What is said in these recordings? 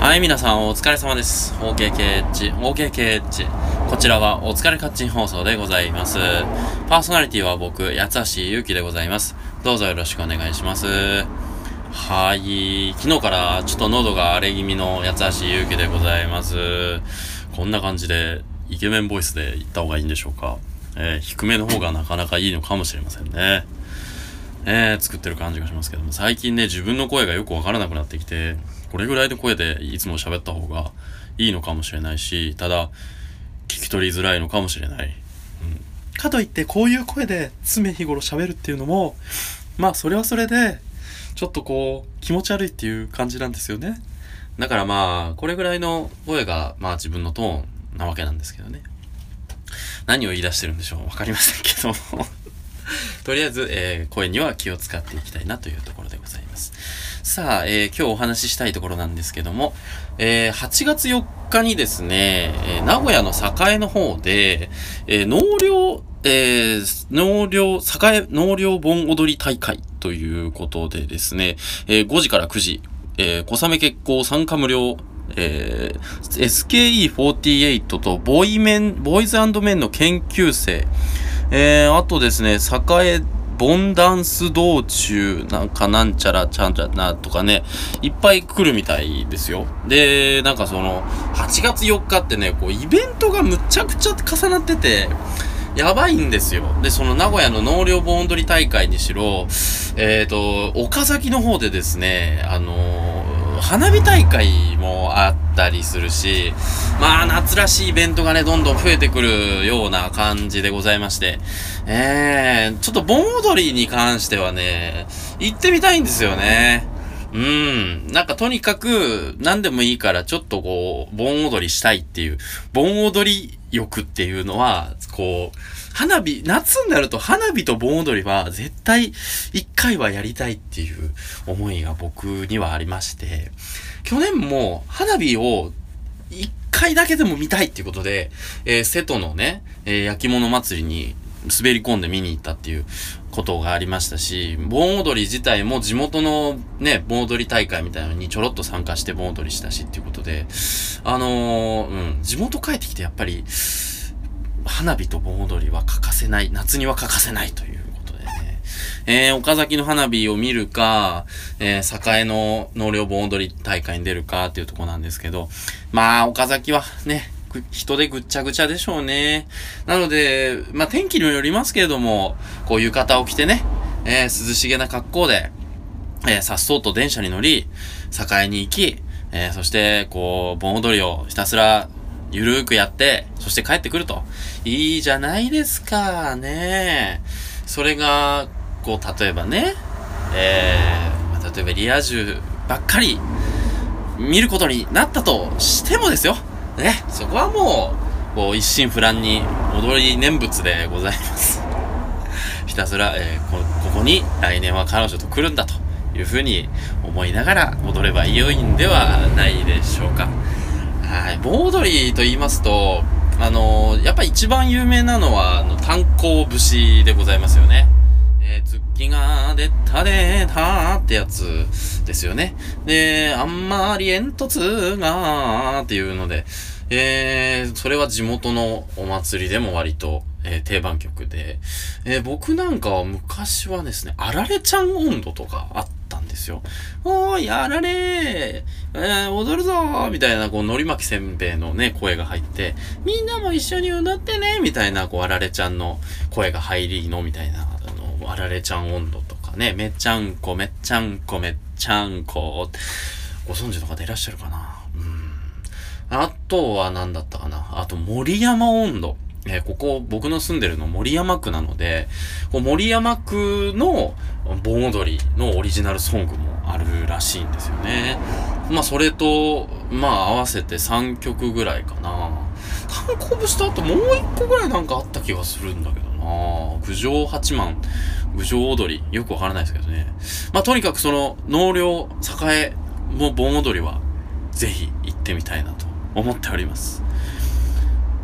はい、皆さんお疲れ様です。OKKH、OKKH。こちらはお疲れカッチン放送でございます。パーソナリティは僕、八橋ゆうきでございます。どうぞよろしくお願いします。はい、昨日からちょっと喉が荒れ気味の八橋ゆうきでございます。こんな感じで、イケメンボイスで言った方がいいんでしょうか。えー低めの方がなかなかいいのかもしれませんね。えー、作ってる感じがしますけども、最近ね、自分の声がよくわからなくなってきて、これぐらいの声でいつも喋った方がいいのかもしれないし、ただ、聞き取りづらいのかもしれない。うん。かといって、こういう声で常日頃喋るっていうのも、まあ、それはそれで、ちょっとこう、気持ち悪いっていう感じなんですよね。だからまあ、これぐらいの声が、まあ自分のトーンなわけなんですけどね。何を言い出してるんでしょうわかりませんけども。とりあえず、えー声には気を使っていきたいなというところでございます。さあ、えー今日お話ししたいところなんですけども、えー8月4日にですね、え名古屋の栄の方で、えー納涼、えー納涼、栄納涼盆踊り大会ということでですね、え5時から9時、え小雨結構参加無料、えー SKE48 とボイメン、ボーイズメンの研究生、えー、あとですね、栄ボンダンス道中なんかなんちゃらちゃんちゃなとかね、いっぱい来るみたいですよ。で、なんかその、8月4日ってね、こう、イベントがむちゃくちゃ重なってて、やばいんですよ。で、その名古屋の納涼盆踊り大会にしろ、えっ、と、岡崎の方でですね、あのー花火大会もあったりするし、まあ、夏らしいイベントがね、どんどん増えてくるような感じでございまして、えー、ちょっと盆踊りに関してはね、行ってみたいんですよね。うん。なんかとにかく何でもいいからちょっとこう、盆踊りしたいっていう、盆踊り欲っていうのは、こう、花火、夏になると花火と盆踊りは絶対一回はやりたいっていう思いが僕にはありまして、去年も花火を一回だけでも見たいっていうことで、えー瀬戸のね、えー焼き物祭りに滑り込んで見に行ったっていうことがありましたし、盆踊り自体も地元のね、盆踊り大会みたいなのにちょろっと参加して盆踊りしたしっていうことで、あのーうん、地元帰ってきてやっぱり、花火と盆踊りは欠かせない、夏には欠かせないということでね。えー、岡崎の花火を見るか、えー、栄の納涼盆踊り大会に出るかっていうとこなんですけど、まあ、岡崎はね、人でぐっちゃぐちゃでしょうね。なので、まあ天気にもよりますけれども、こう浴衣を着てね、えー涼しげな格好で、えー、さっそうと電車に乗り、栄に行き、えーそして、こう、盆踊りをひたすら、ゆるーくやって、そして帰ってくると。いいじゃないですか、ねそれが、こう、例えばね、えー例えばリア充ばっかり見ることになったとしてもですよ。ね、そこはもう、こう、一心不乱に踊り念仏でございます。ひたすら、えーこ、ここに来年は彼女と来るんだというふうに思いながら踊れば良いんではないでしょうか。はい。盆踊りと言いますと、あのーやっぱ一番有名なのは、あの、炭鉱節でございますよね。えー、月が出た出たってやつですよね。で、あんまり煙突がっていうので、えー、それは地元のお祭りでも割と、えー定番曲で、えー僕なんかは昔はですね、あられちゃん温度とかあったんですよ。おーい、あられー、えー踊るぞーみたいな、こう、のり巻きせんべいのね、声が入って、みんなも一緒に踊ってねみたいな、こう、あられちゃんの声が入りの、みたいな、あの、あられちゃん温度とかね、めっちゃんこ、めっちゃんこ、めっちゃんこ、ちゃんこご存知の方いらっしゃるかな？うん。あとは何だったかな？あと森山温度。えーここ僕の住んでるの森山区なので、こう森山区の盆踊りのオリジナルソングもあるらしいんですよね。まあそれと、まあ合わせて3曲ぐらいかな。単行部した後もう1個ぐらいなんかあった気がするんだけどな郡上八幡、郡上踊り、よくわからないですけどね。まあとにかくその納涼、栄も盆踊りはぜひ行ってみたいなと思っております。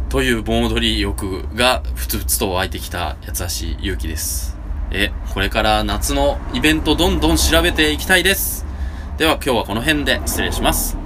という盆踊り欲がふつふつと湧いてきた八橋ゆうきです。え、これから夏のイベントどんどん調べていきたいです。では今日はこの辺で失礼します。